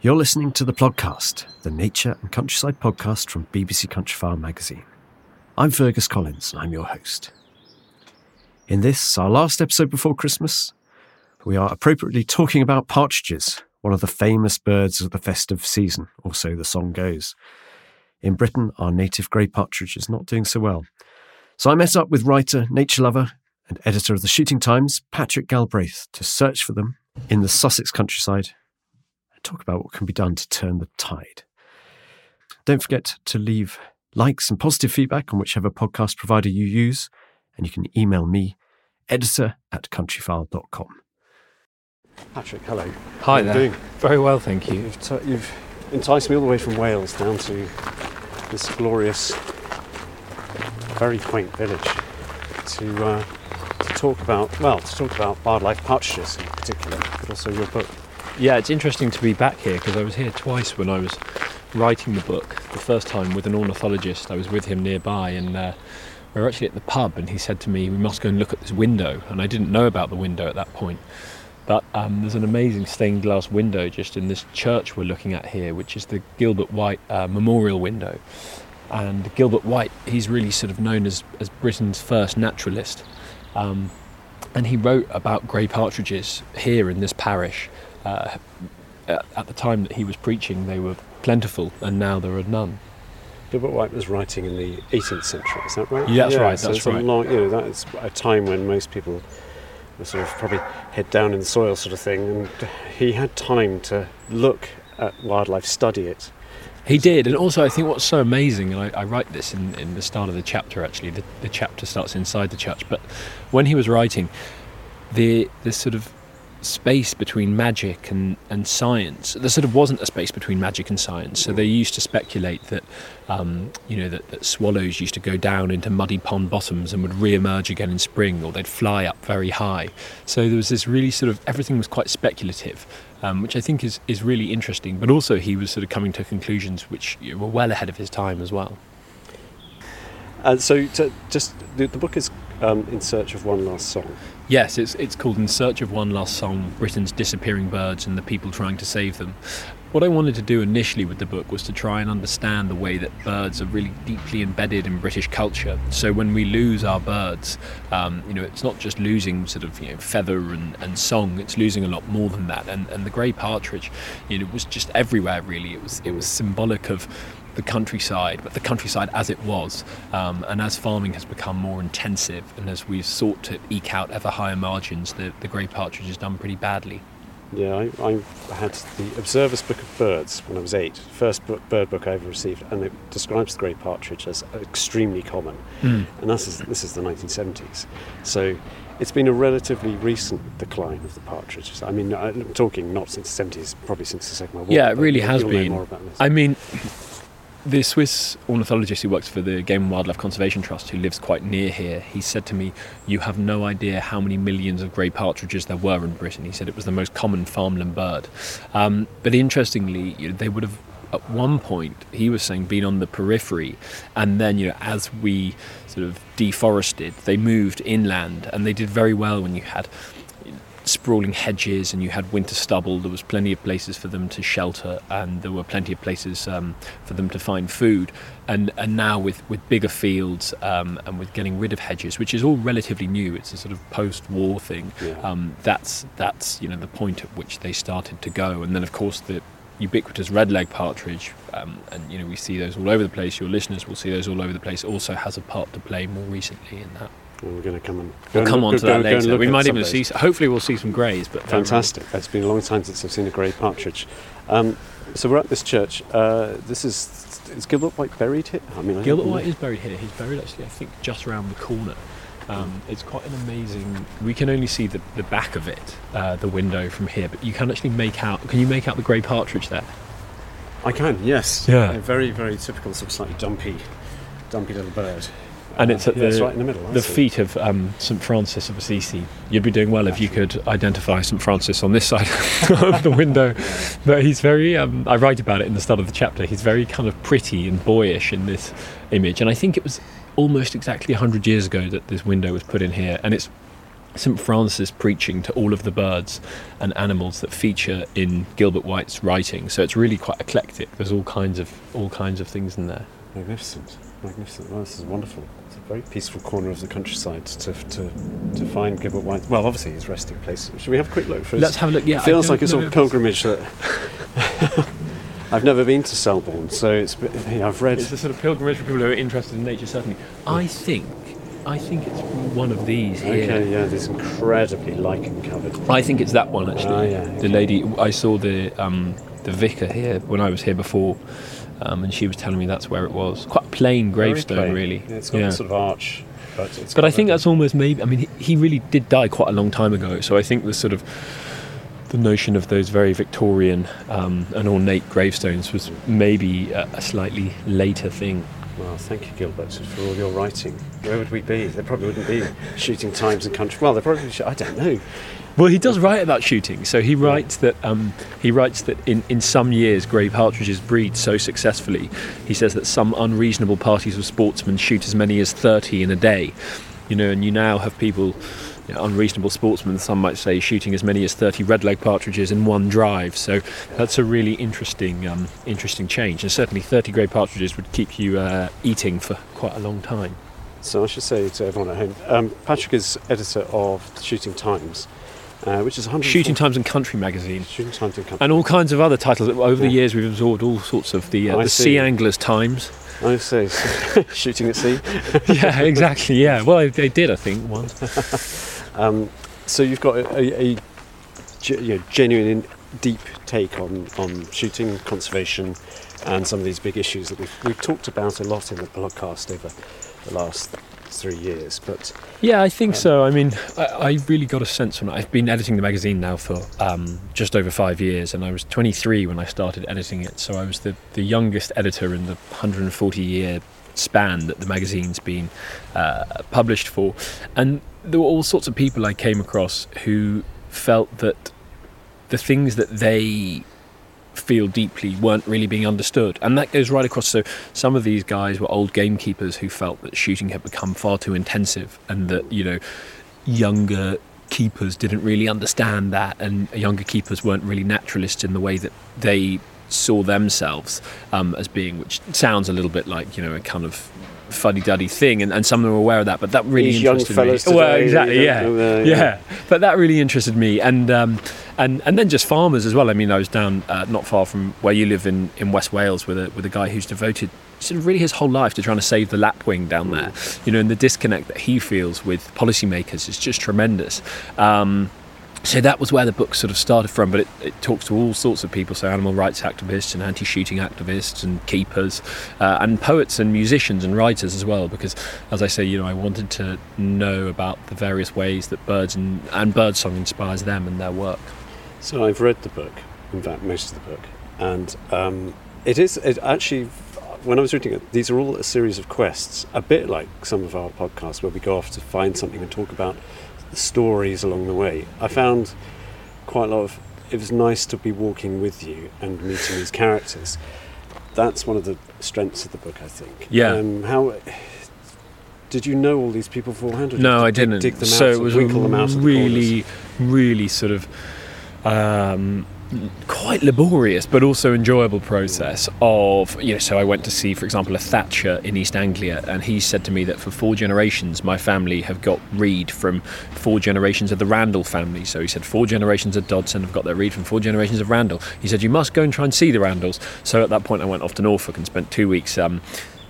You're listening to the podcast, the Nature and Countryside podcast from BBC Countryfile magazine. I'm Fergus Collins, and I'm your host. In this, our last episode before Christmas, we are appropriately talking about partridges, one of the famous birds of the festive season, or so the song goes. In Britain, our native grey partridge is not doing so well. So I met up with writer, nature lover, and editor of the Shooting Times, Patrick Galbraith, to search for them in the Sussex countryside talk about what can be done to turn the tide. Don't forget to leave likes and positive feedback on whichever podcast provider you use, and you can email me, editor at countryfile.com. Patrick, hello. Hi How there. Doing? Very well, thank you. You've, t- you've enticed me all the way from Wales down to this glorious, very quaint village to, uh, to talk about, well, to talk about wildlife partridges in particular, but also your book. Yeah, it's interesting to be back here because I was here twice when I was writing the book. The first time with an ornithologist, I was with him nearby, and uh, we were actually at the pub, and he said to me, "We must go and look at this window." And I didn't know about the window at that point, but um, there's an amazing stained glass window just in this church we're looking at here, which is the Gilbert White uh, Memorial Window. And Gilbert White, he's really sort of known as, as Britain's first naturalist. Um, and he wrote about grey partridges here in this parish. Uh, at the time that he was preaching, they were plentiful, and now there are none. Gilbert White was writing in the 18th century, is that right? Yeah, that's right, So that's right. long, you know, that's a time when most people were sort of probably head down in the soil sort of thing, and he had time to look at wildlife, study it. He did, and also I think what's so amazing, and I, I write this in, in the start of the chapter actually, the, the chapter starts inside the church, but when he was writing, the, the sort of space between magic and, and science. There sort of wasn't a space between magic and science. So they used to speculate that, um, you know, that, that swallows used to go down into muddy pond bottoms and would re-emerge again in spring, or they'd fly up very high. So there was this really sort of everything was quite speculative. Um, which I think is, is really interesting, but also he was sort of coming to conclusions which were well ahead of his time as well. And so, to, just the, the book is um, in search of one last song. Yes, it's, it's called In Search of One Last Song Britain's Disappearing Birds and the People Trying to Save Them. What I wanted to do initially with the book was to try and understand the way that birds are really deeply embedded in British culture. So when we lose our birds, um, you know, it's not just losing sort of you know feather and, and song; it's losing a lot more than that. And, and the grey partridge, you know, was just everywhere. Really, it was it was symbolic of the countryside, but the countryside as it was. Um, and as farming has become more intensive and as we've sought to eke out ever higher margins, the, the grey partridge has done pretty badly. Yeah, I, I had the Observer's Book of Birds when I was eight, first book, bird book I ever received, and it describes the grey partridge as extremely common. Mm. And this is, this is the 1970s. So it's been a relatively recent decline of the partridge. I mean, I'm talking not since the 70s, probably since the Second World War. Yeah, it really has been. more about this. I mean, the Swiss ornithologist who works for the Game and Wildlife Conservation Trust, who lives quite near here, he said to me, You have no idea how many millions of grey partridges there were in Britain. He said it was the most common farmland bird. Um, but interestingly, you know, they would have at one point he was saying been on the periphery, and then you know as we sort of deforested, they moved inland, and they did very well when you had sprawling hedges and you had winter stubble. There was plenty of places for them to shelter, and there were plenty of places um, for them to find food. And and now with with bigger fields um, and with getting rid of hedges, which is all relatively new. It's a sort of post-war thing. Yeah. Um, that's that's you know the point at which they started to go. And then of course the ubiquitous red-leg partridge, um, and you know we see those all over the place. Your listeners will see those all over the place. Also has a part to play more recently in that. Well, we're going to come and We'll and come on to that later. We might even see. Hopefully, we'll see some greys. But um, Fantastic. It's been a long time since I've seen a grey partridge. Um, so we're at this church. Uh, this is is Gilbert White buried here? I mean, I Gilbert White is buried here. He's buried actually, I think, just around the corner. Um, it's quite an amazing. We can only see the, the back of it, uh, the window from here, but you can actually make out. Can you make out the grey partridge there? I can. Yes. Yeah. A very very typical, sort of slightly dumpy, dumpy little bird. And it's at yeah, the right in the middle. I the see. feet of um, St Francis of Assisi. You'd be doing well if you could identify St Francis on this side of the window. But he's very. Um, I write about it in the start of the chapter. He's very kind of pretty and boyish in this image, and I think it was almost exactly hundred years ago that this window was put in here, and it's. St Francis preaching to all of the birds and animals that feature in Gilbert White's writing, so it's really quite eclectic. There's all kinds of all kinds of things in there. Magnificent, magnificent. Well, this is wonderful. It's a very peaceful corner of the countryside to to, to find Gilbert White. Well, obviously his resting place. Should we have a quick look? For his- Let's have a look. Yeah, it feels don't like a sort of pilgrimage that. I've never been to Selborne, so it's. You know, I've read. It's a sort of pilgrimage for people who are interested in nature, certainly. I think, I think it's one of these here. Okay, yeah, this incredibly lichen covered. I think it's that one actually. Ah, yeah, The okay. lady I saw the um, the vicar here when I was here before, um, and she was telling me that's where it was. Quite a plain gravestone, really. Yeah, it's got a sort of arch, but. But I think that's almost maybe. I mean, he, he really did die quite a long time ago. So I think the sort of the notion of those very Victorian um, and ornate gravestones was maybe a, a slightly later thing. Well, thank you, Gilbert, for all your writing. Where would we be? There probably wouldn't be shooting times and country. Well, there probably. Should, I don't know. Well, he does write about shooting. So he writes that um, he writes that in, in some years grey partridges breed so successfully. He says that some unreasonable parties of sportsmen shoot as many as thirty in a day. You know, and you now have people, you know, unreasonable sportsmen. Some might say shooting as many as thirty red-leg partridges in one drive. So that's a really interesting, um, interesting change. And certainly, thirty grey partridges would keep you uh, eating for quite a long time. So I should say to everyone at home, um, Patrick is editor of Shooting Times, uh, which is 100 Shooting Times and Country magazine. Shooting Times in country. and all kinds of other titles. Over the years, we've absorbed all sorts of the, uh, the see. Sea Anglers Times. I say, shooting at sea. yeah, exactly. Yeah, well, they, they did, I think, once. Um, so you've got a, a, a you know, genuine, deep take on, on shooting, conservation, and some of these big issues that we've, we've talked about a lot in the podcast over the last three years. But Yeah, I think so. I mean, I, I really got a sense when I've been editing the magazine now for um, just over five years, and I was 23 when I started editing it. So I was the, the youngest editor in the 140 year span that the magazine's been uh, published for. And there were all sorts of people I came across who felt that the things that they feel deeply weren't really being understood. And that goes right across. So some of these guys were old gamekeepers who felt that shooting had become far too intensive and that, you know, younger keepers didn't really understand that and younger keepers weren't really naturalists in the way that they saw themselves um, as being, which sounds a little bit like, you know, a kind of fuddy-duddy thing and, and some of them were aware of that but that really These interested me. well exactly yeah. yeah. Yeah. but that really interested me and um, and and then just farmers as well. I mean I was down uh, not far from where you live in, in West Wales with a with a guy who's devoted sort of really his whole life to trying to save the lapwing down there. You know and the disconnect that he feels with policymakers is just tremendous. Um, so that was where the book sort of started from, but it, it talks to all sorts of people, so animal rights activists and anti-shooting activists and keepers, uh, and poets and musicians and writers as well. Because, as I say, you know, I wanted to know about the various ways that birds and, and birdsong inspires them and their work. So I've read the book, in fact, most of the book, and um, it is it actually. When I was reading it, these are all a series of quests, a bit like some of our podcasts where we go off to find something and talk about stories along the way. I found quite a lot of. It was nice to be walking with you and meeting these characters, that's one of the strengths of the book, I think. Yeah. Um, how did you know all these people beforehand? No, I didn't. Dig them so it was winkle them out a of the really, really sort of um, quite laborious, but also enjoyable process of you know. So I went to see, for example, a Thatcher in East Anglia, and he said to me that for four generations, my family have got reed from four generations of the Randall family. So he said four generations of Dodson have got their reed from four generations of Randall. He said you must go and try and see the Randalls. So at that point, I went off to Norfolk and spent two weeks. Um,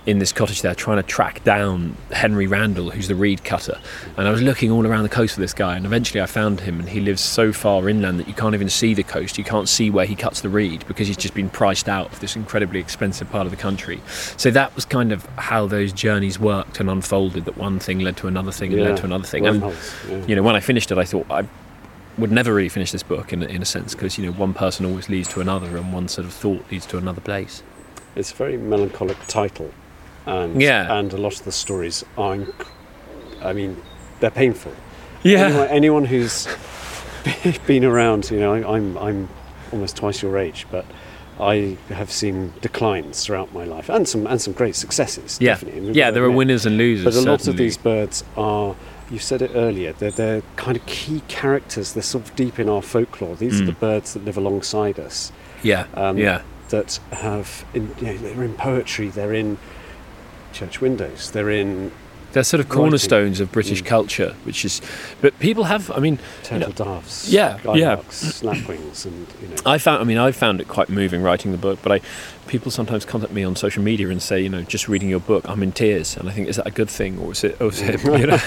in this cottage there trying to track down Henry Randall, who's the reed cutter. And I was looking all around the coast for this guy, and eventually I found him. And he lives so far inland that you can't even see the coast. You can't see where he cuts the reed because he's just been priced out of this incredibly expensive part of the country. So that was kind of how those journeys worked and unfolded. That one thing led to another thing and Yeah, led to another thing. And yeah. you know, when I finished it, I thought I would never really finish this book in, in a sense because you know one person always leads to another, and one sort of thought leads to another place. It's a very melancholic title, and Yeah. and a lot of the stories are, inc- I mean, they're painful. Yeah. Anyone, anyone who's been around, you know, I, I'm I'm almost twice your age, but I have seen declines throughout my life, and some and some great successes. Yeah, definitely. Yeah, there are winners and losers. But a lot of these birds are. You said it earlier. They're, they're kind of key characters. They're sort of deep in our folklore. These are Mm. the birds that live alongside us yeah, um, yeah, that have in, you know, they're in poetry, they're in church windows, they're in they're sort of writing. cornerstones of British Mm. culture, which is. But people have, I mean, you know, turtle doves, yeah, yeah. skylarks, lapwings, and you know. I found, I mean, I found it quite moving writing the book. But I, people sometimes contact me on social media and say, you know, just reading your book, I'm in tears, and I think is that a good thing or is it, or is it you know?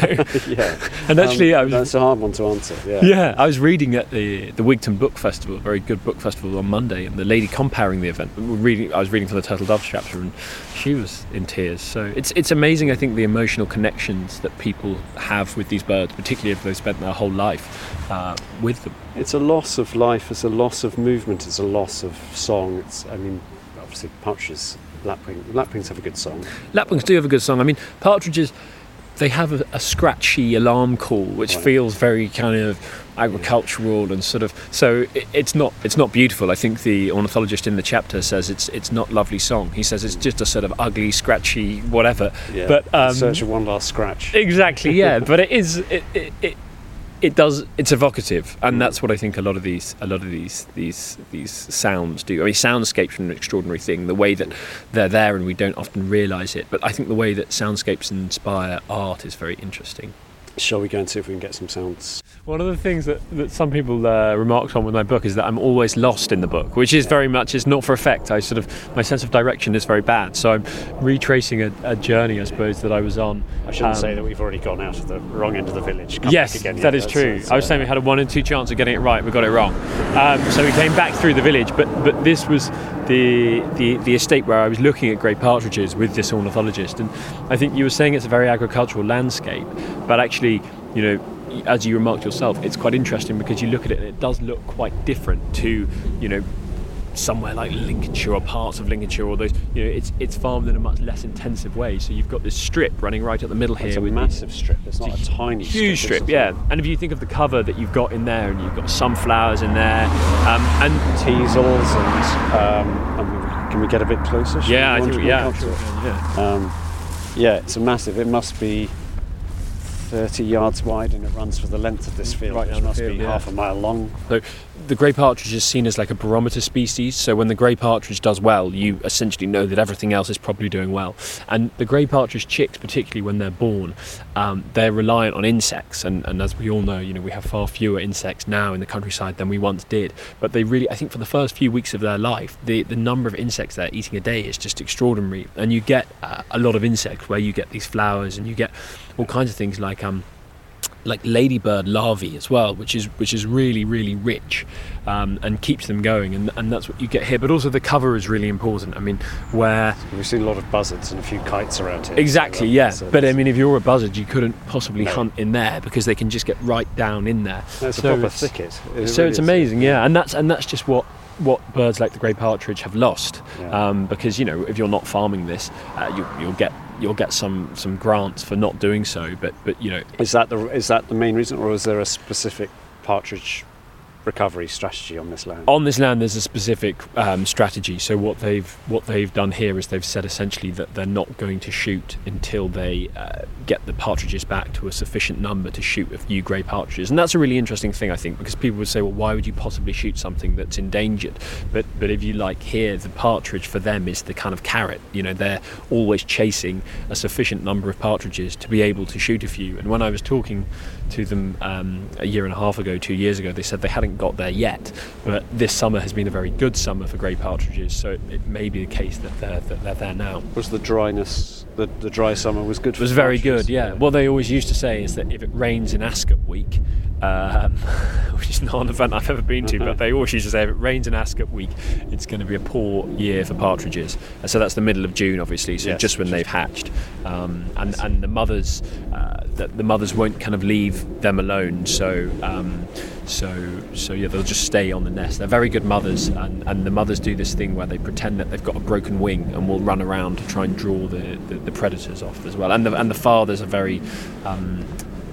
yeah, and actually, Um, I was. that's a hard one to answer. Yeah, Yeah, I was reading at the the Wigtown Book Festival, a very good book festival on Monday, and the lady compering the event. Reading, I was reading from the Turtle Dove chapter, and she was in tears. So it's it's amazing. I think the emotional connections that people have with these birds, particularly if they've spent their whole life uh, with them. It's a loss of life. It's a loss of movement. It's a loss of song. It's I mean, partridges, lapwing, lapwings have a good song. Lapwings do have a good song. I mean, partridges. They have a, a scratchy alarm call, which Right. feels very kind of agricultural and sort of. So it, it's not it's not beautiful. I think the ornithologist in the chapter says it's it's not lovely song. He says it's just a sort of ugly, scratchy, whatever. Yeah, But um, search of one last scratch. exactly, yeah. but it is it, it, it it does it's evocative, and that's what I think a lot of these a lot of these these these sounds do. I mean, soundscapes are an extraordinary thing. The way that they're there and we don't often realise it, but I think the way that soundscapes inspire art is very interesting. Shall we go and see if we can get some sounds? One of the things that, that some people uh, remarked on with my book is that I'm always lost in the book, which is very much it's not for effect. I sort of my sense of direction is very bad, so I'm retracing a, a journey, I suppose, that I was on. I shouldn't Um, say that we've already gone out of the wrong end of the village. Come yes, again that yet. is That's- true. I was saying we had a one in two chance of getting it right. We got it wrong. Um, so we came back through the village, but but this was the, the the estate where I was looking at grey partridges with this ornithologist, and I think you were saying it's a very agricultural landscape, but actually, you know. As you remarked yourself, it's quite interesting because you look at it and it does look quite different to, you know, somewhere like Lincolnshire or parts of Lincolnshire or those, you know, it's it's farmed in a much less intensive way. So you've got this strip running right up the middle here. It's a with these- massive strip. It's not It's a tiny huge strip. strip, yeah. And if you think of the cover that you've got in there, and you've got sunflowers in there, um, and Teasels and um, can we get a bit closer? Shall yeah, I think yeah, yeah. Um, yeah, it's a massive. It must be 30 yards wide and it runs for the length of this field, Right which must field, be yeah. half a mile long. So the grey partridge is seen as like a barometer species. So when the grey partridge does well, you essentially know that everything else is probably doing well. And the grey partridge chicks, particularly when they're born, um, they're reliant on insects. And, and as we all know, you know, we have far fewer insects now in the countryside than we once did. But they really, I think, for the first few weeks of their life, the the number of insects they're eating a day is just extraordinary. And you get uh, a lot of insects where you get these flowers and you get all kinds of things like um like ladybird larvae as well, which is which is really really rich um, and keeps them going, and and that's what you get here. But also the cover is really important. I mean, where We've seen a lot of buzzards and a few kites around here. exactly, So, yeah. But I mean, if you're a buzzard, you couldn't possibly No. hunt in there because they can just get right down in there. a So proper it's- thicket. It so really it's amazing, yeah, and that's and that's just what what birds like the grey partridge have lost, Yeah. um, because you know if you're not farming this, uh, you, you'll get you'll get some some grants for not doing so, but but you know Is that the is that the main reason, or is there a specific partridge recovery strategy on this land? On this land, there's a specific um, strategy. So what they've what they've done here is they've said essentially that they're not going to shoot until they uh, get the partridges back to a sufficient number to shoot a few grey partridges, and that's a really interesting thing I think because people would say, well, why would you possibly shoot something that's endangered? But but if you like here, the partridge for them is the kind of carrot. You know, they're always chasing a sufficient number of partridges to be able to shoot a few. And when I was talking to them um, a year and a half ago, two years ago, they said they hadn't got there yet, but this summer has been a very good summer for grey partridges, so it, it may be the case that they're, that they're there now. Was the dryness, the, the dry summer was good It was very good, yeah. What they always used to say is that if it rains in Ascot week, um, which is not an event I've ever been to, but they always used to say if it rains in Ascot week, it's going to be a poor year for partridges. And so that's the middle of June, obviously, so Yes, just when they've hatched. Um, and, and the mothers, uh, the, the mothers won't kind of leave them alone. So, um, so, so yeah, they'll just stay on the nest. They're very good mothers, and, and the mothers do this thing where they pretend that they've got a broken wing and will run around to try and draw the, the, the predators off as well. And the, and the fathers are very um,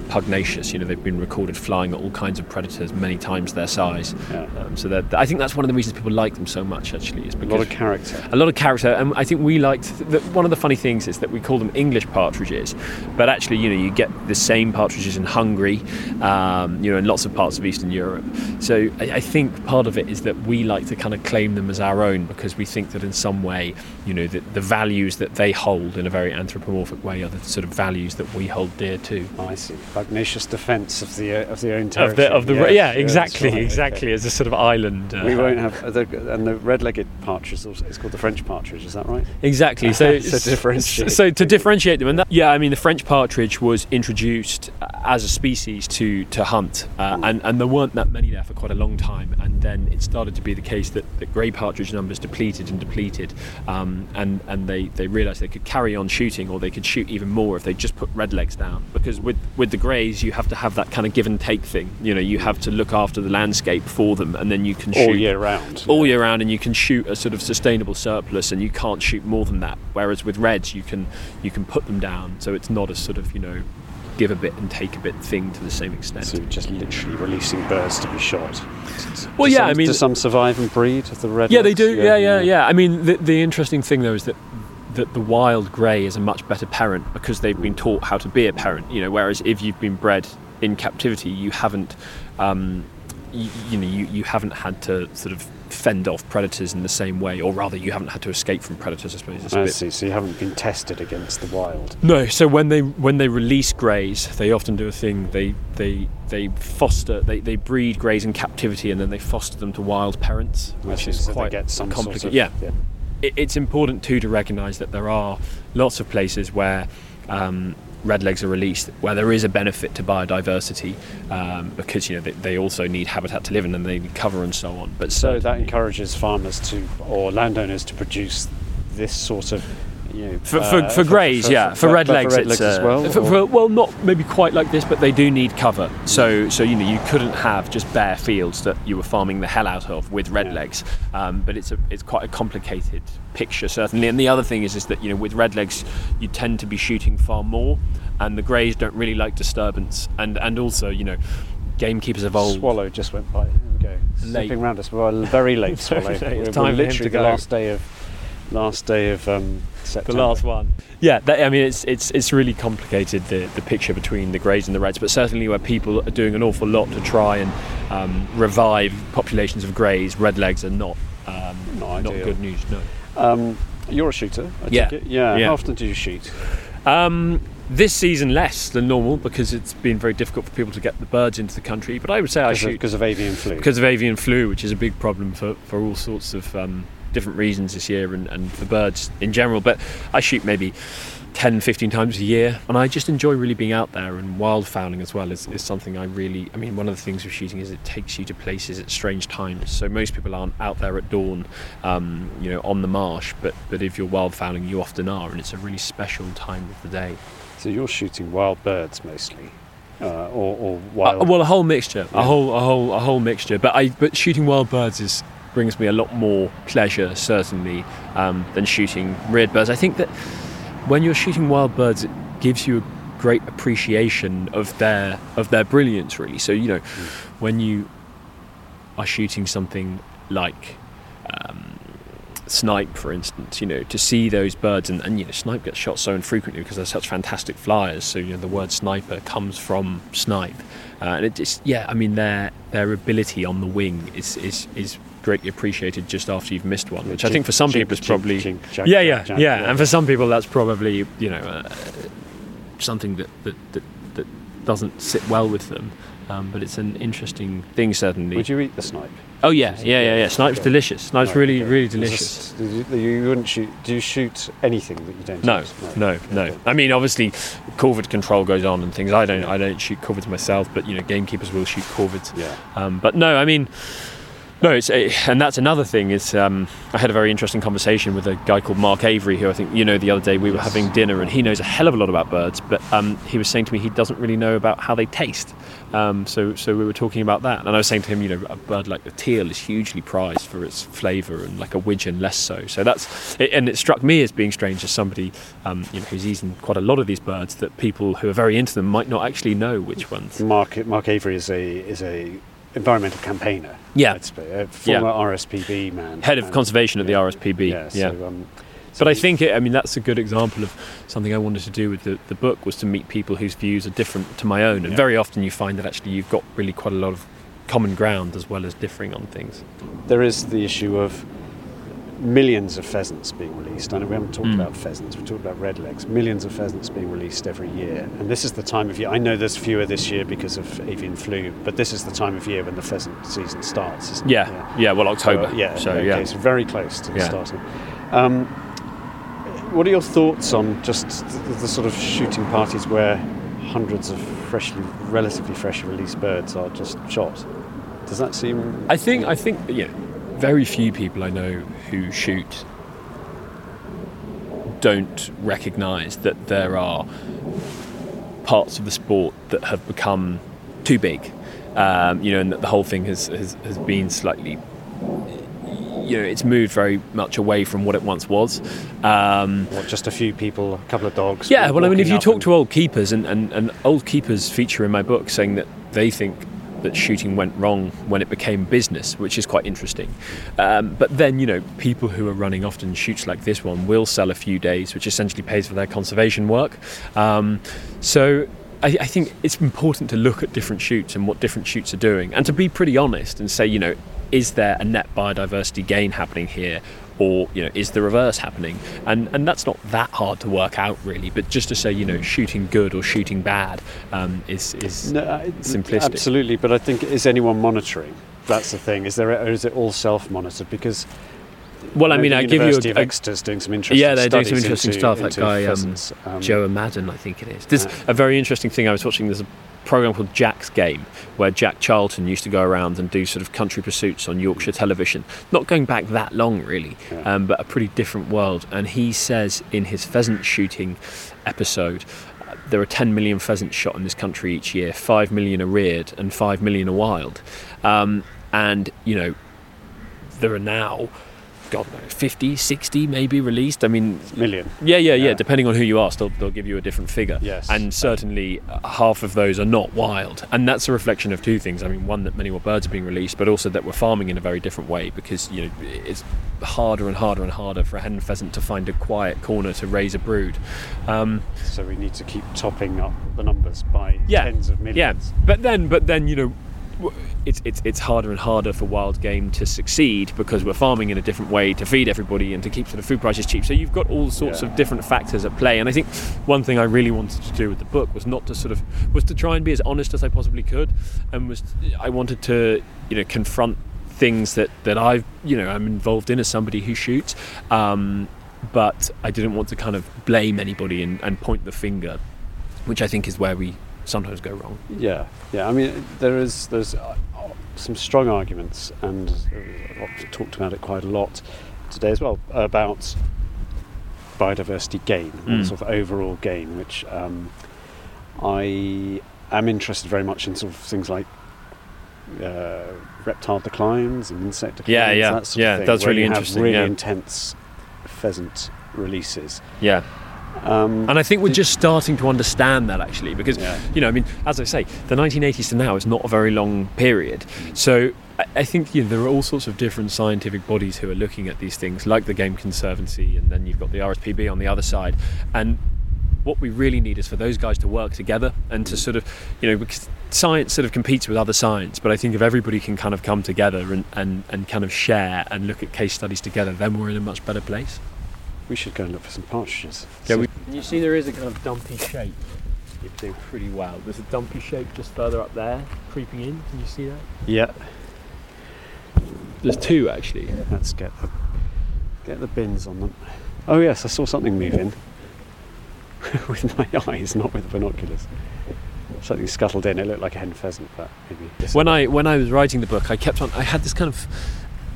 pugnacious. You know, they've been recorded flying at all kinds of predators many times their size. Yeah. Um, so that I think that's one of the reasons people like them so much. Actually, is because A lot of character. a lot of character, and I think we liked. The, one of the funny things is that we call them English partridges, but actually, you know, you get the same partridges in Hungary, um, you know, in lots of parts of Eastern Europe. So I, I think part of it is that we like to kind of claim them as our own because we think that in some way, you know, the, the values that they hold in a very anthropomorphic way are the sort of values that we hold dear too. Oh, I see. Pugnacious defence of the uh, of the own Of territory. the, of the, yeah, yes, exactly, right, exactly. okay. As a sort of island. Uh, We won't have uh, the, and the red-legged partridge. is also- It's called the French partridge. Is that right? Exactly. So, To differentiate. So to differentiate them, and that, yeah, I mean, the French partridge was introduced uh, as a species to to hunt, uh, and and there weren't that many there for quite a long time, and then it started to be the case that the grey partridge numbers depleted and depleted, um, and and they they realised they could carry on shooting, or they could shoot even more if they just put red legs down, because with with the greys you have to have that kind of give and take thing. You know, you have to look after the landscape for them, and then you can All shoot year round. all year round and you can shoot a sort of sustainable surplus and you can't shoot more than that whereas with reds you can you can put them down so it's not a sort of you know give a bit and take a bit thing to the same extent So just literally releasing birds to be shot. well Do yeah some, i mean do some survive and breed of the red? yeah they do yeah yeah yeah i mean the, the interesting thing though is that that the wild grey is a much better parent because they've been taught how to be a parent you know whereas if you've been bred in captivity you haven't um, you, you know you, you haven't had to sort of fend off predators in the same way or rather you haven't had to escape from predators i suppose it's a I bit see. So you haven't been tested against the wild. No, so when they when they release greys, they often do a thing. They they they foster they, they breed greys in captivity and then they foster them to wild parents, which is so quite some sort complicated. of- yeah. yeah. It, it's important too to recognise that there are lots of places where. Um, Redlegs are released where there is a benefit to biodiversity um, because you know they, they also need habitat to live in and they need cover and so on. But So that encourages farmers to or landowners to produce this sort of. You know, For, uh, for, for greys, yeah. For, red legs, for it's redlegs as uh, well. for- for- well, not maybe quite like this, but they do need cover. So, so you know, you couldn't have just bare fields that you were farming the hell out of with red Yeah. legs. Um, but it's a, it's quite a complicated picture, certainly. And the other thing is, is that you know, with red legs, you tend to be shooting far more, and the greys don't really like disturbance. And and also, you know, gamekeepers evolve. Swallow just went by. Here we go. Late. Zipping round us. Well, very late Very late. It's time literally to the last day of last day of um, the last one. Yeah, that, I mean, it's it's it's really complicated the the picture between the greys and the reds, but certainly where people are doing an awful lot to try and um, revive populations of greys, redlegs are not um, Not not good news. No. Um, you're a shooter. I Yeah. take it? Yeah. Yeah. How often do you shoot? Um, this season less than normal because it's been very difficult for people to get the birds into the country. But I would say I shoot because of avian flu. because of avian flu, which is a big problem for, for all sorts of um, different reasons this year and, and for birds in general. But I shoot maybe 10, 15 times a year, and I just enjoy really being out there. And wildfowling as well is, is something I really, I mean, one of the things with shooting is it takes you to places at strange times. So most people aren't out there at dawn, um, you know, on the marsh, but, but if you're wildfowling, you often are, and it's a really special time of the day. so you're shooting wild birds mostly, uh, or, or Uh, well, a whole mixture, Yeah. a whole, a whole, a whole mixture. But I, but shooting wild birds is brings me a lot more pleasure, certainly, um, than shooting reared birds. I think that when you're shooting wild birds, it gives you a great appreciation of their of their brilliance, really. So you know, when you are shooting something like um, snipe, for instance, you know, to see those birds, and, and you know, snipe gets shot so infrequently because they're such fantastic flyers. So you know, the word sniper comes from snipe, uh, and it just yeah, I mean their their ability on the wing is is is greatly appreciated just after you've missed one, which I think for some people is probably yeah, yeah, yeah, and for some people that's probably you know uh, something that that, that that doesn't sit well with them. Um, but it's an interesting thing, certainly. Would you eat the snipe? oh yeah, yeah, yeah, yeah. Snipe's delicious. Snipe's really, really delicious. you, wouldn't shoot. Do you shoot anything that you don't? No, no, no. I mean, obviously, corvid control goes on and things. I don't, I don't shoot corvids myself, but you know, gamekeepers will shoot corvids. Yeah. Um, but no, I mean, no, it's and that's another thing. Is um, I had a very interesting conversation with a guy called Mark Avery, who I think you know. The other day we were Yes. having dinner, and he knows a hell of a lot about birds, but um, he was saying to me he doesn't really know about how they taste. Um, so, so we were talking about that, and I was saying to him, you know, a bird like the teal is hugely prized for its flavour, and like a widgeon less so. So that's, it, and it struck me as being strange as somebody, um, you know, who's eaten quite a lot of these birds, that people who are very into them might not actually know which ones. Mark Mark Avery is a is a environmental campaigner. Yeah. I'd say, a former Yeah. RSPB man, Head of and- conservation at the. RSPB. Yeah. yeah. So, um, But I think, it, I mean, that's a good example of something I wanted to do with the, the book was to meet people whose views are different to my own. And Yeah. very often you find that actually you've got really quite a lot of common ground as well as differing on things. there is the issue of millions of pheasants being released. I know we haven't talked Mm. about pheasants, we talked about redlegs. Millions of pheasants being released every year, and this is the time of year. I know there's fewer this year because of avian flu, but this is the time of year when the pheasant season starts. Isn't Yeah, it? yeah, well, October. So, yeah, So, okay, yeah. so very close to the Yeah. starting. Um, what are your thoughts on just the, the sort of shooting parties where hundreds of freshly, relatively freshly released birds are just shot? Does that seem? I think, I think, know, very few people I know who shoot don't recognise that there are parts of the sport that have become too big. Um, you know, and that the whole thing has, has, has been slightly, you know, it's moved very much away from what it once was. Um, What, just a few people, a couple of dogs. yeah, well, I mean, if you talk to old keepers, and, and, and old keepers feature in my book saying that they think that shooting went wrong when it became business, which is quite interesting. Um, but then, you know, people who are running often shoots like this one will sell a few days, which essentially pays for their conservation work. Um, so I, I think it's important to look at different shoots and what different shoots are doing, and to be pretty honest and say, you know, is there a net biodiversity gain happening here? Or you know, is the reverse happening? And and that's not that hard to work out, really. But just to say, you know, shooting good or shooting bad um, is is No, I- simplistic. Absolutely, but I think is anyone monitoring? That's the thing. Is there, or is it all self-monitored? Because well. I mean, I give you a, a Exeter's doing some interesting. Stuff. Yeah, they're doing some interesting into- stuff. That guy, um. Um, Joe Madden, I think it is. There's Yeah. a very interesting thing I was watching. There's a program called Jack's Game, where Jack Charlton used to go around and do sort of country pursuits on Yorkshire television. Not going back that long, really, um, but a pretty different world. And he says in his pheasant shooting episode, there are 10 million pheasants shot in this country each year. 5 million are reared, and 5 million are wild. Um, and you know, there are now. God knows, 50, 60 maybe released. I mean, million. yeah, yeah, yeah. Yeah. Depending on who you ask, they'll, they'll give you a different figure. Yes. And certainly uh, half of those are not wild. And that's a reflection of two things. I mean, one, that many more birds are being released, but also that we're farming in a very different way because, you know, it's harder and harder and harder for a hen pheasant to find a quiet corner to raise a brood. Um, So we need to keep topping up the numbers by yeah. tens of millions. Yeah. But then, but then, you know, it's, it's, it's harder and harder for wild game to succeed because we're farming in a different way to feed everybody and to keep sort of food prices cheap. So you've got all sorts Yeah. of different factors at play. And I think one thing I really wanted to do with the book was not to sort of was to try and be as honest as I possibly could, and was I wanted to you know confront things that that I've you know I'm involved in as somebody who shoots. Um, but I didn't want to kind of blame anybody and, and point the finger, which I think is where we sometimes go wrong. Yeah, yeah. I mean, there is there's uh, some strong arguments, and I've talked about it quite a lot today as well about biodiversity gain, Mm. sort of overall gain, which um, I am interested very much in sort of things like. Uh, reptile declines and insect declines. Yeah, yeah, that sort yeah, Of thing, that's really have interesting, Really yeah. intense pheasant releases. Yeah. Um, And I think we're just starting to understand that actually, because Yeah. you know, I mean, as I say, the 1980s to now is not a very long period. So I, I think you know, there are all sorts of different scientific bodies who are looking at these things, like the Game Conservancy, and then you've got the RSPB on the other side. And what we really need is for those guys to work together and to sort of, you know, because science sort of competes with other science, but I think if everybody can kind of come together and, and, and kind of share and look at case studies together, then we're in a much better place. We should go and look for some partridges. Yeah, So- we, you see, there is a kind of dumpy shape. It do pretty well. There's a dumpy shape just further up there, creeping in. Can you see that? yeah, There's two actually. let's get the, get the bins on them. Oh yes, I saw something moving with my eyes, not with binoculars. Something scuttled in. It looked like a hen pheasant, but maybe. When I when I was writing the book, I kept on. I had this kind of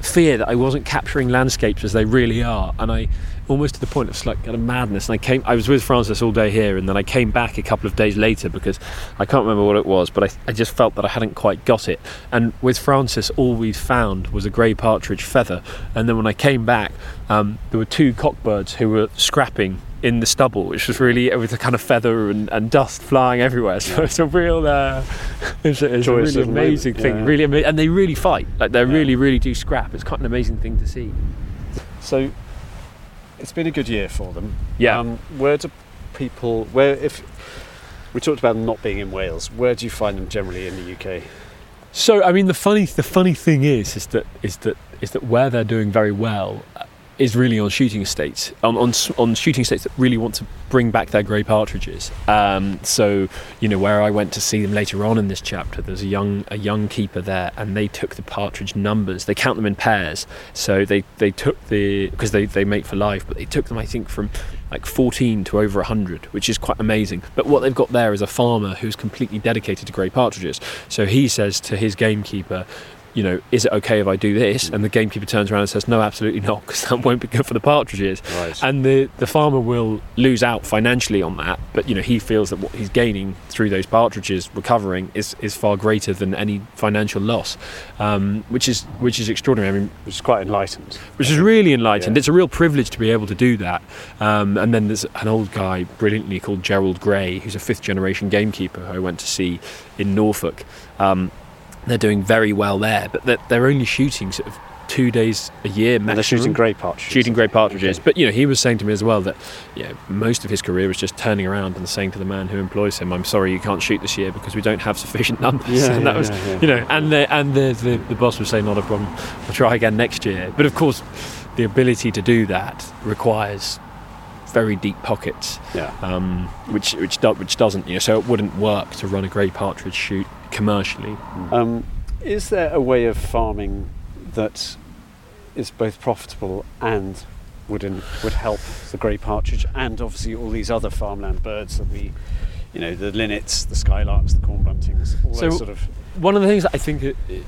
fear that I wasn't capturing landscapes as they really are, and I almost to the point of like kind of madness. And I came. I was with Francis all day here, and then I came back a couple of days later because I can't remember what it was, but I, I just felt that I hadn't quite got it. And with Francis, all we found was a grey partridge feather, and then when I came back, um, there were two cockbirds who were scrapping in the stubble, which was really with a kind of feather and, and dust flying everywhere. So it's a real, uh, it's a, it's a really amazing thing. yeah. Really, ama- and they really fight. Like they Yeah. really, really do scrap. It's quite an amazing thing to see. So it's been a good year for them. Yeah. Um, where do people? Where if we talked about them not being in Wales? Where do you find them generally in the UK? So I mean, the funny the funny thing is is that is that is that where they're doing very well is really on shooting estates on on, on shooting estates that really want to bring back their grey partridges. Um, so you know where I went to see them later on in this chapter, there's a young a young keeper there, and they took the partridge numbers. They count them in pairs. So they they took the because they they mate for life, but they took them I think from like 14 to over 100, which is quite amazing. But what they've got there is a farmer who's completely dedicated to grey partridges. So he says to his gamekeeper, you know, is it okay if I do this? And the gamekeeper turns around and says, no, absolutely not, because that won't be good for the partridges. Right. And the, the farmer will lose out financially on that, but you know he feels that what he's gaining through those partridges recovering is, is far greater than any financial loss, um, which is which is extraordinary. I mean, Which is quite enlightened. which is really enlightened. Yeah. It's a real privilege to be able to do that. Um, and then there's an old guy, brilliantly called Gerald Gray, who's a fifth generation gamekeeper who I went to see in Norfolk. Um, they're doing very well there, but they're, they're only shooting sort of two days a year And they're shooting grey partridges. Shooting grey partridges, but you know he was saying to me as well that you know, most of his career was just turning around and saying to the man who employs him, "I'm sorry, you can't shoot this year because we don't have sufficient numbers." Yeah, and that was, yeah, yeah. you know, and the and the, the the boss would say, "Not a problem, we'll try again next year." But of course, the ability to do that requires very deep pockets, Yeah. um, which which do, which doesn't, you know, so it wouldn't work to run a grey partridge shoot commercially. Um, is there a way of farming that is both profitable and would in, would help the grey partridge and obviously all these other farmland birds that we, you know, the linnets, the skylarks, the corn buntings, all So- those sort of. one of the things that I think it, it,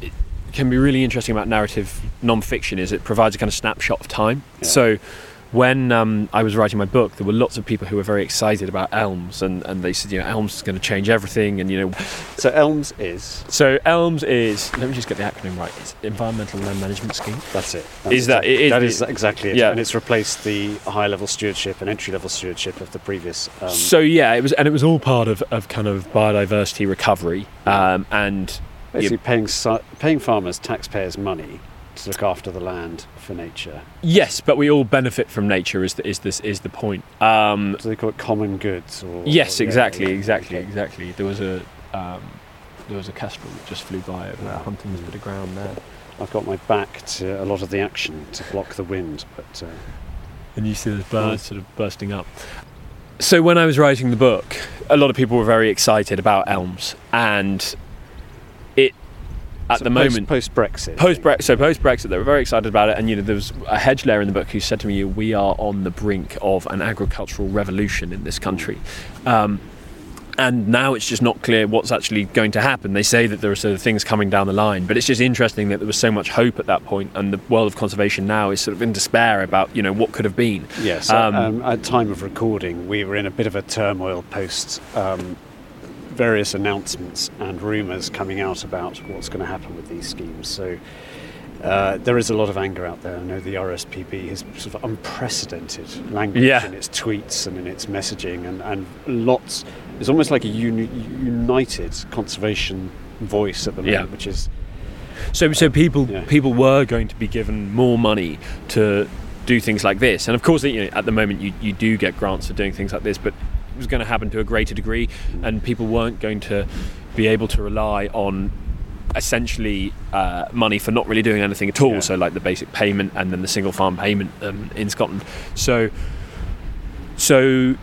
it can be really interesting about narrative non-fiction is it provides a kind of snapshot of time. Yeah. So when um, I was writing my book, there were lots of people who were very excited about elms, and, and they said, you know, elms is going to change everything, and you know, So elms is so elms is let me just get the acronym right. It's Environmental Land Management Scheme. that's it. Is that- it is that is exactly it. yeah. And it's replaced the high level stewardship and entry level stewardship of the previous. Um, so yeah, it was, and it was all part of, of kind of biodiversity recovery, um, and basically paying paying farmers taxpayers money to look after the land for nature. yes, but we all benefit from nature. Is the, is this is the point? Um, Do they call it common goods? Or Yes, yeah, exactly, yeah, exactly, okay. exactly. There was a um, there was a kestrel that just flew by over hunting this bit of ground there, I've got my back to a lot of the action to block the wind, but uh, and you see the birds sort of bursting up. So when I was writing the book, a lot of people were very excited about elms, and at so the post, moment post Brexit. post Brexit, so post Brexit, they were very excited about it, and you know there was a hedge layer in the book who said to me, "We are on the brink of an agricultural revolution in this country." Um, and now it's just not clear what's actually going to happen. They say that there are sort of things coming down the line, but it's just interesting that there was so much hope at that point, and the world of conservation now is sort of in despair about you know what could have been. Yes. Um, Um, at time of recording, we were in a bit of a turmoil post um, various announcements and rumours coming out about what's going to happen with these schemes. So Uh, there is a lot of anger out there. I know the RSPB has sort of unprecedented language Yeah. in its tweets and in its messaging, and, and lots. It's almost like a uni- united conservation voice at the moment, Yeah. which is So, so people Yeah. people were going to be given more money to do things like this, and of course, you know, at the moment you, you do get grants for doing things like this, but was going to happen to a greater degree, and people weren't going to be able to rely on essentially uh, money for not really doing anything at all. Yeah. So, like the basic payment and then the single farm payment um, in Scotland. So, so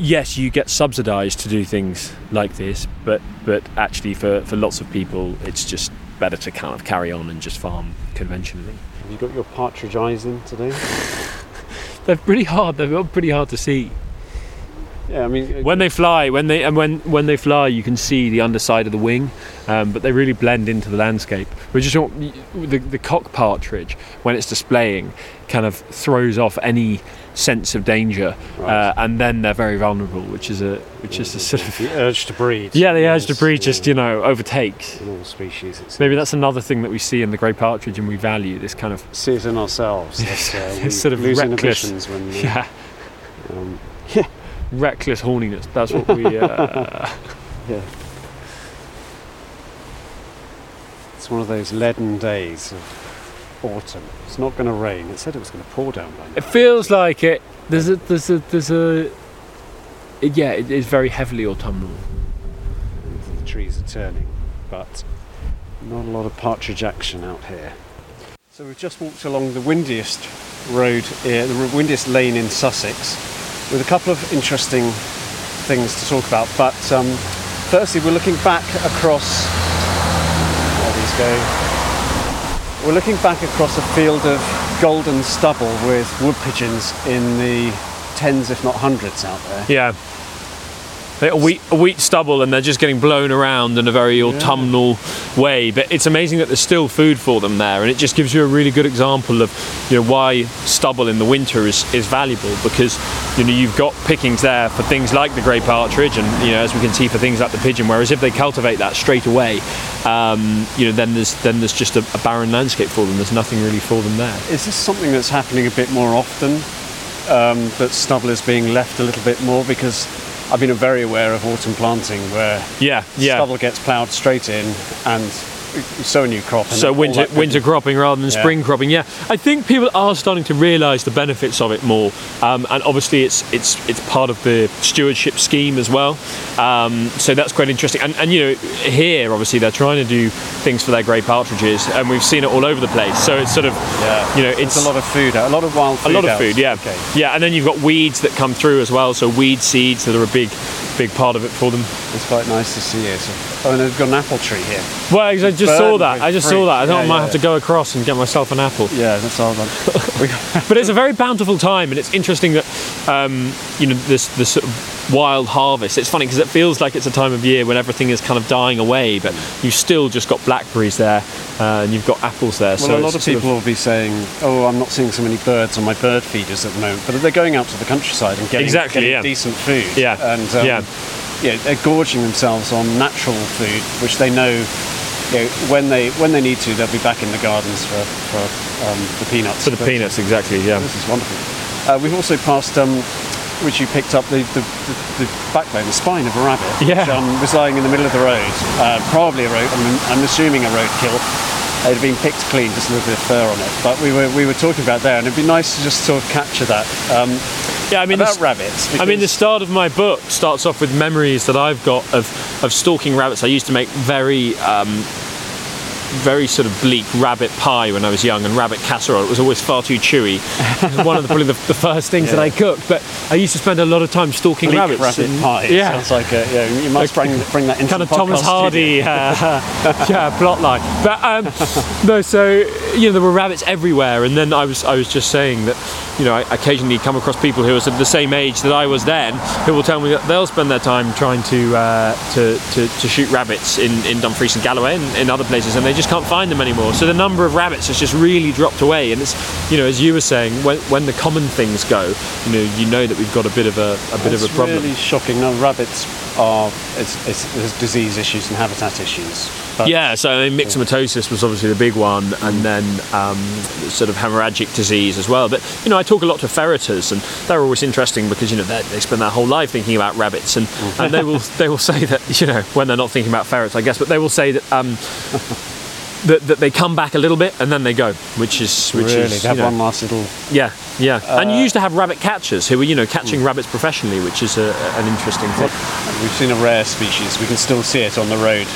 yes, you get subsidised to do things like this, but but actually for, for lots of people, it's just better to kind of carry on and just farm conventionally. Have you got your partridge eyes in today? They're pretty hard. They're pretty hard to see. Yeah, I mean, When they fly, when they and when when they fly, you can see the underside of the wing, um, but they really blend into the landscape. Which is what the the cock partridge, when it's displaying, kind of throws off any sense of danger, Right. uh, and then they're very vulnerable, which is a which is a sort of the urge to breed. yeah, the urge to breed just yeah, you know overtakes. in all species. Maybe that's another thing that we see in the grey partridge, and we value this kind of see it in ourselves. Yes, uh, it's sort of reckless. when uh, yeah um, reckless horniness. That's what we. Uh, yeah. It's one of those leaden days of autumn. It's not going to rain. It said it was going to pour down by now. It feels like it. There's a there's a there's a. it- yeah, it is very heavily autumnal. The trees are turning, but not a lot of partridge action out here. So we've just walked along the windiest road, uh, the windiest lane in Sussex, with a couple of interesting things to talk about. But um, firstly, we're looking back across. There these go. We're looking back across a field of golden stubble with wood pigeons in the tens, if not hundreds, out there. Yeah. A wheat, a wheat stubble, and they're just getting blown around in a very autumnal way. But it's amazing that there's still food for them there, and it just gives you a really good example of you know why stubble in the winter is, is valuable because you know you've got pickings there for things like the grey partridge, and you know as we can see for things like the pigeon. Whereas if they cultivate that straight away, um, you know then there's then there's just a, a barren landscape for them. There's nothing really for them there. Is this something that's happening a bit more often? Um, that stubble is being left a little bit more because I've been very aware of autumn planting where Yeah, yeah. stubble gets ploughed straight in and sow new crop. So winter winter cropping rather than Yeah. spring cropping. Yeah, I think people are starting to realise the benefits of it more, um, and obviously it's it's it's part of the stewardship scheme as well. Um, so that's quite interesting. And, and you know here obviously they're trying to do things for their grey partridges, and we've seen it all over the place. So it's sort of Yeah. you know It's it's a lot of food, a lot of wild a food. lot of food, yeah, Okay. yeah, and then you've got weeds that come through as well. So weed seeds that are a big, big part of it for them. It's quite nice to see it. Oh, and they've got an apple tree here. Well, I just saw that. I just fruit. saw that. I thought Yeah, I might yeah. have to go across and get myself an apple. Yeah, that's all done. But it's a very bountiful time, and it's interesting that um, you know this this sort of wild harvest. It's funny because it feels like it's a time of year when everything is kind of dying away, but you've still just got blackberries there, uh, and you've got apples there. well, so a lot of sort people will be saying, "Oh, I'm not seeing so many birds on my bird feeders at the moment," but they're going out to the countryside and getting, Exactly, getting yeah. decent food. Yeah, and um, yeah. yeah, they're gorging themselves on natural food, which they know, you know, when they when they need to, they'll be back in the gardens for for um, the peanuts. for the But peanuts, exactly. Yeah. This is wonderful. Uh, we've also passed, um, which you picked up, the, the, the, the backbone, the spine of a rabbit, Yeah. which um, was lying in the middle of the road. Uh, probably a road. I'm, I'm assuming a roadkill. It had been picked clean, just a little bit of fur on it. But we were we were talking about there, and it'd be nice to just sort of capture that. Um, Yeah, I mean, about this- rabbits. I mean, the start of my book starts off with memories that I've got of, of stalking rabbits. I used to make very, um, very sort of bleak rabbit pie when I was young, and rabbit casserole. It was always far too chewy. One of the, probably the, the first things that I cooked. But I used to spend a lot of time stalking bleak rabbits. rabbit and- pie. Yeah. sounds like a, yeah. You must bring bring that into kind of Thomas Hardy, uh, yeah, plot line. But um, no, so you know there were rabbits everywhere, and then I was I was just saying that you know I occasionally come across people who are sort of the same age that I was then, who will tell me that they'll spend their time trying to uh, to, to to shoot rabbits in, in Dumfries and Galloway and in other places, and they just can't find them anymore. So the number of rabbits has just really dropped away. And it's, you know, as you were saying, when, when the common things go, you know, you know that we've got a bit of a, a bit it's of a problem. really shocking. Now, rabbits are, it's, it's, disease issues and habitat issues. But Yeah, so I mean, myxomatosis was obviously the big one, and then um, sort of hemorrhagic disease as well. But you know, I talk a lot to ferreters, and they're always interesting because you know they, they spend their whole life thinking about rabbits, and, and they will they will say that you know when they're not thinking about ferrets, I guess, but they will say that. Um, that, that they come back a little bit and then they go, which is which really, is they you have know, one last little. yeah, yeah. and you Uh, used to have rabbit catchers who were you know catching rabbits professionally, which is a, an interesting thing. We've seen a rare species. We can still see it on the road.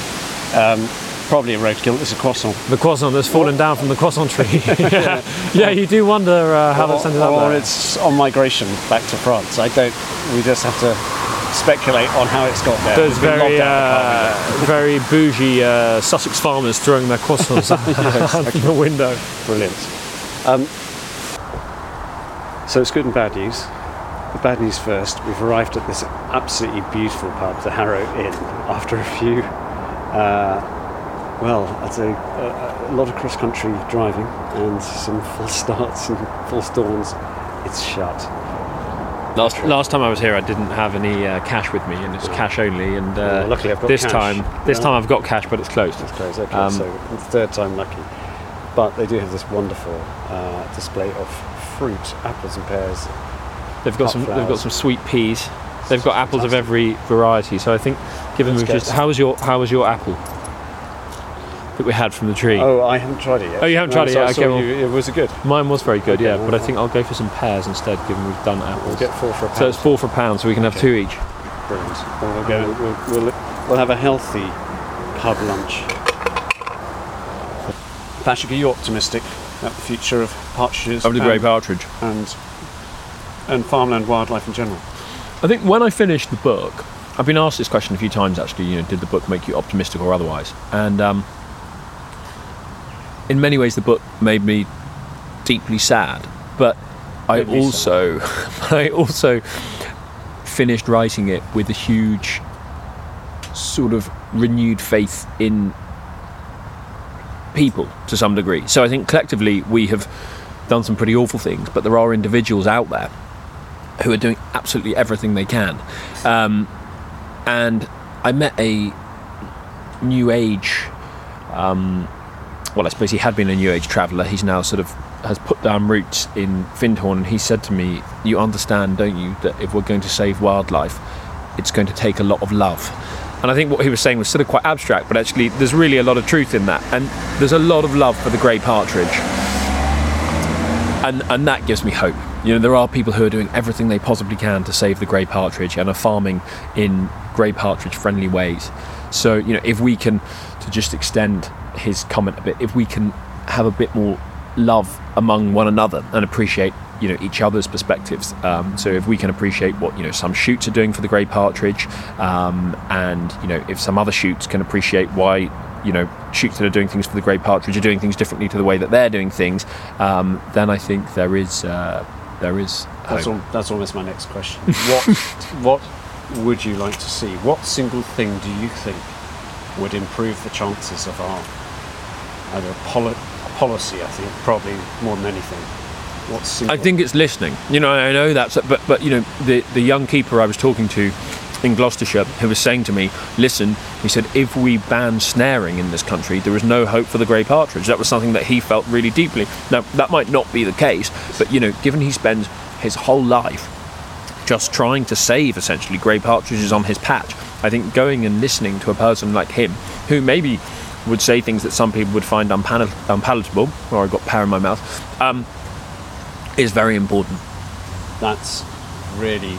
Um, probably a roadkill. It's a croissant. The croissant that's fallen down from the croissant tree. yeah. yeah, you do wonder uh, how that's ended up or there. it's on migration back to France. I don't. We just have to speculate on how it's got there. Those very, locked out of the car uh, very bougie uh, Sussex farmers throwing their croissants out the window. Brilliant. Um, so it's good and bad news. The bad news first. We've arrived at this absolutely beautiful pub, the Harrow Inn, after a few. Uh, well, I'd say a, a lot of cross-country driving and some full starts and full dawns. It's shut. Last, last time I was here, I didn't have any uh, cash with me, and it's cash only. And uh, Well, luckily I've got this cash. time, this time I've got cash, but it's closed. It's closed. Okay, Um, so it's third time lucky. But they do have this wonderful uh, display of fruit, apples and pears. They've got some, they've got some sweet peas. They've got apples of every variety. So I think, given we've just, how was your how was your apple that we had from the tree? Oh, I haven't tried it yet. Oh, you haven't tried it yet? I Okay, well- you- was it good? Mine was very good, yeah. Okay, But I think I'll go for some pears instead, given we've done We'll apples. get four for a pound. So it's four for a pound, so we can have two each. Brilliant. Well, we'll, we'll, we'll, we'll have a healthy pub lunch. Patrick, are you optimistic about the future of partridges Of the grey partridge. and, and farmland wildlife in general? I think when I finished the book, I've been asked this question a few times actually. You know, did the book make you optimistic or otherwise? And um, in many ways, the book made me deeply sad. But I also, I also finished writing it with a huge sort of renewed faith in people to some degree. So I think collectively we have done some pretty awful things, but there are individuals out there who are doing absolutely everything they can. Um, and I met a new age, um, well, I suppose he had been a new age traveller. He's now sort of has put down roots in Findhorn, and he said to me, "You understand, don't you, that if we're going to save wildlife, it's going to take a lot of love." And I think what he was saying was sort of quite abstract, but actually, there's really a lot of truth in that. And there's a lot of love for the grey partridge and and that gives me hope. You know, there are people who are doing everything they possibly can to save the grey partridge and are farming in grey partridge friendly ways. So you know, if we can, to just extend his comment a bit, if we can have a bit more love among one another and appreciate you know each other's perspectives. Um, so if we can appreciate what you know some shoots are doing for the grey partridge, um, and you know if some other shoots can appreciate why you know shoots that are doing things for the grey partridge are doing things differently to the way that they're doing things, um, then I think there is uh, there is That's, that's almost my next question. what, what would you like to see? What single thing do you think would improve the chances of our either a, poli- policy? I think probably more than anything. What single? I think it's listening. You know, I know that's, but but you know, the the young keeper I was talking to in Gloucestershire who was saying to me, "Listen," he said, "if we ban snaring in this country, there is no hope for the grey partridge." That was something that he felt really deeply. Now, that might not be the case, but you know, given he spends his whole life just trying to save essentially grey partridges on his patch, I think going and listening to a person like him, who maybe would say things that some people would find unpal- unpalatable, or I've got pear in my mouth, um, is very important. that's really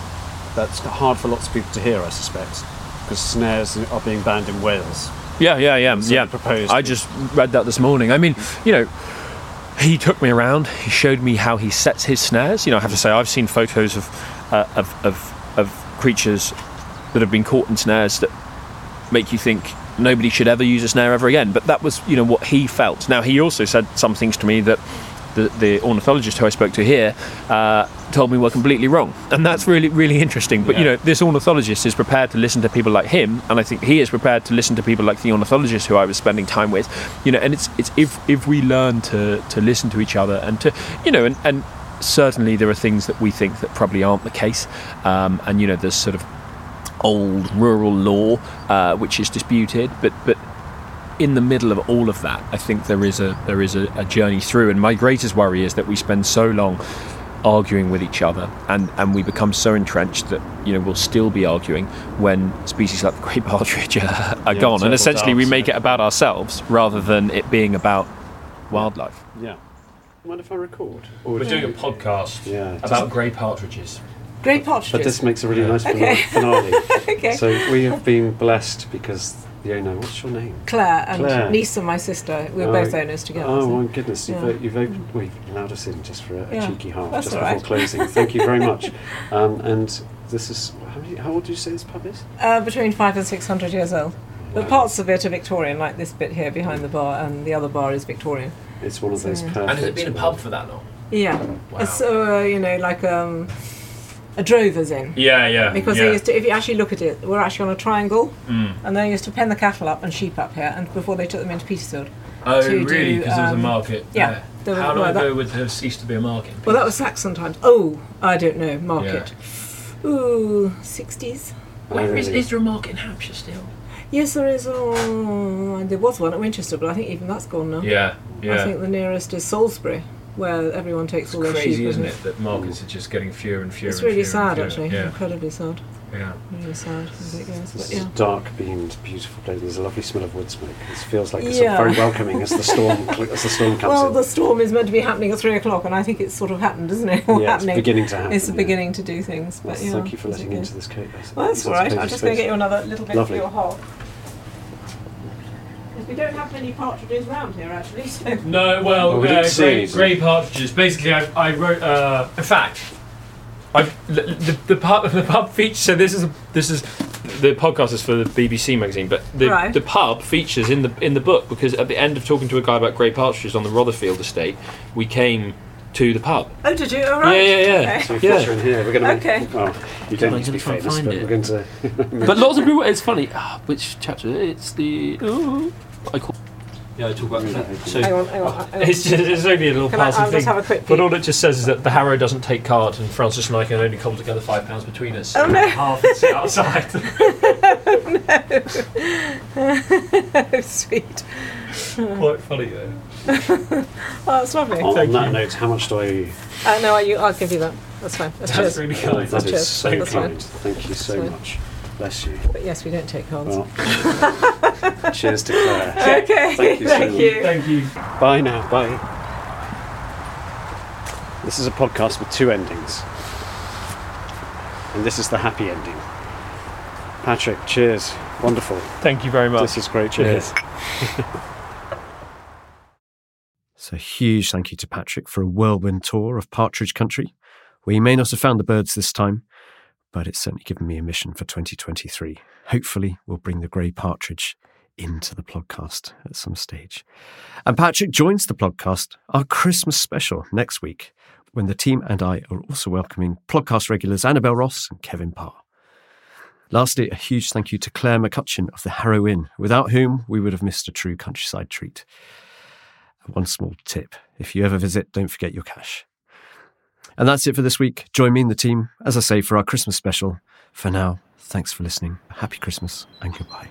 that's hard for lots of people to hear. I suspect because snares are being banned in Wales. Yeah, yeah, yeah, So yeah. proposed. I just read that this morning. I mean, you know, he took me around. He showed me how he sets his snares. You know, I have to say, I've seen photos of uh, of, of of creatures that have been caught in snares that make you think nobody should ever use a snare ever again. But that was, you know, what he felt. Now, he also said some things to me that the, the ornithologist who I spoke to here uh, told me were completely wrong, and that's really really interesting. But you know, this ornithologist is prepared to listen to people like him, and I think he is prepared to listen to people like the ornithologist who I was spending time with. You know, and it's it's if if we learn to to listen to each other and to you know and and certainly there are things that we think that probably aren't the case, um, and you know there's sort of old rural law uh, which is disputed, but but in the middle of all of that, I think there is a there is a, a journey through. And my greatest worry is that we spend so long arguing with each other, and and we become so entrenched that you know we'll still be arguing when species like the great partridge are, are Yeah, gone, and essentially we make yeah. it about ourselves rather than it being about wildlife. Yeah. Mind if I record? We're doing a podcast Yeah. about grey partridges. Grey partridges. But this makes a really nice Okay. finale. okay. So we have been blessed because the owner. What's your name? Claire and Claire. niece my sister. We're Oh, both owners together. Oh so- my goodness! You've, Yeah. o- you've opened. Well, you've allowed us in just for a, a Yeah, cheeky half, that's just all before right. closing. Thank you very much. Um, and this is how, many, how old do you say this pub is? Uh, between five and six hundred years old. But Wow. parts of it are Victorian, like this bit here behind the bar, and the other bar is Victorian. It's one of those So- perfect. And has it been a pub for that long? Yeah. Wow. So uh, you know, like um, a drover's inn. Yeah, yeah. Because they used to, if you actually look at it, we're actually on a triangle, Mm. and they used to pen the cattle up and sheep up here, and before they took them into Petersfield. Oh, really? do, Because there was a um, market. yeah, there. there was- How long well, that- ago would there ceased to be a market? in Well, that was Saxon times. Oh, I don't know. Market. Ooh, 60s. Oh, Where is, is there a market in Hampshire still? Yes, there is. Oh, there was one at Winchester, but I think even that's gone now. Yeah, yeah. I think the nearest is Salisbury, where everyone takes It's all their crazy, sheep. isn't and- it, that markets are just getting fewer and fewer. It's and really fewer sad, actually. Yeah, Incredibly sad. Yeah. Really sad it goes. This yeah. a dark beamed, beautiful day. There's a lovely smell of wood smoke. It feels like it's Yeah. very welcoming as the storm as the storm comes Well, in. the storm is meant to be happening at three o'clock, and I think it's sort of happened, isn't it? Or yeah, it's beginning to happen. It's yeah. beginning to do things. But Well, yeah, thank you for letting me into this cake. Well, that's all right. I'm just going to get you another little bit Lovely. for your hole. Because we don't have many partridges around here, actually. So. No, well, Well, we uh, didn't see grey, grey partridges. Basically, I, I wrote. Uh, in fact, I the, the, the pub the pub feature. So this is this is the podcast is for the BBC magazine, but the Right. the pub features in the in the book because at the end of talking to a guy about grey partridges on the Rotherfield estate, we came to the pub. Oh, did you? All right. Yeah, yeah, yeah. Okay. So we Yeah. in here. We're going to Okay. make. Well, you don't I'm need to be gonna try and famous, find but it. we're going to. But lots of people. It's funny. ah, which chapter? It's the. Oh, I call. Yeah, I talk about Yeah, that. okay. So Hang on, hang on. Hang on. It's, just, it's only a little Can I- passing I'll thing. just have a quick but peek. all it just says is that the Harrow doesn't take card, and Francis and I can only cobble together five pounds between us. Oh, no. Half and sit outside. Oh, sweet. Quite funny though. Oh, that's lovely. On, on Thank that you. note, how much do I owe you? Uh, no, I, you, I'll give you that. That's fine. That's, That's cheers. really Oh, kind. that Cheers. so That's fine. kind. Thank you so fine. much. Bless you. But yes, we don't take cards. Well, cheers to Claire. okay. Thank you so much. you. Thank you. Bye now. Bye. This is a podcast with two endings. And this is the happy ending. Patrick, cheers. Wonderful. Thank you very much. This is great. Cheers. So, huge thank you to Patrick for a whirlwind tour of Partridge Country, where you may not have found the birds this time, but it's certainly given me a mission for 2023. Hopefully, we'll bring the grey partridge into the podcast at some stage. And Patrick joins the podcast, our Christmas special, next week, when the team and I are also welcoming podcast regulars Annabelle Ross and Kevin Parr. Lastly, a huge thank you to Claire McCutcheon of the Harrow Inn, without whom we would have missed a true countryside treat. One small tip if you ever visit, don't forget your cash. And that's it for this week. Join me and the team, as I say, for our Christmas special. For now, thanks for listening. Happy Christmas and goodbye.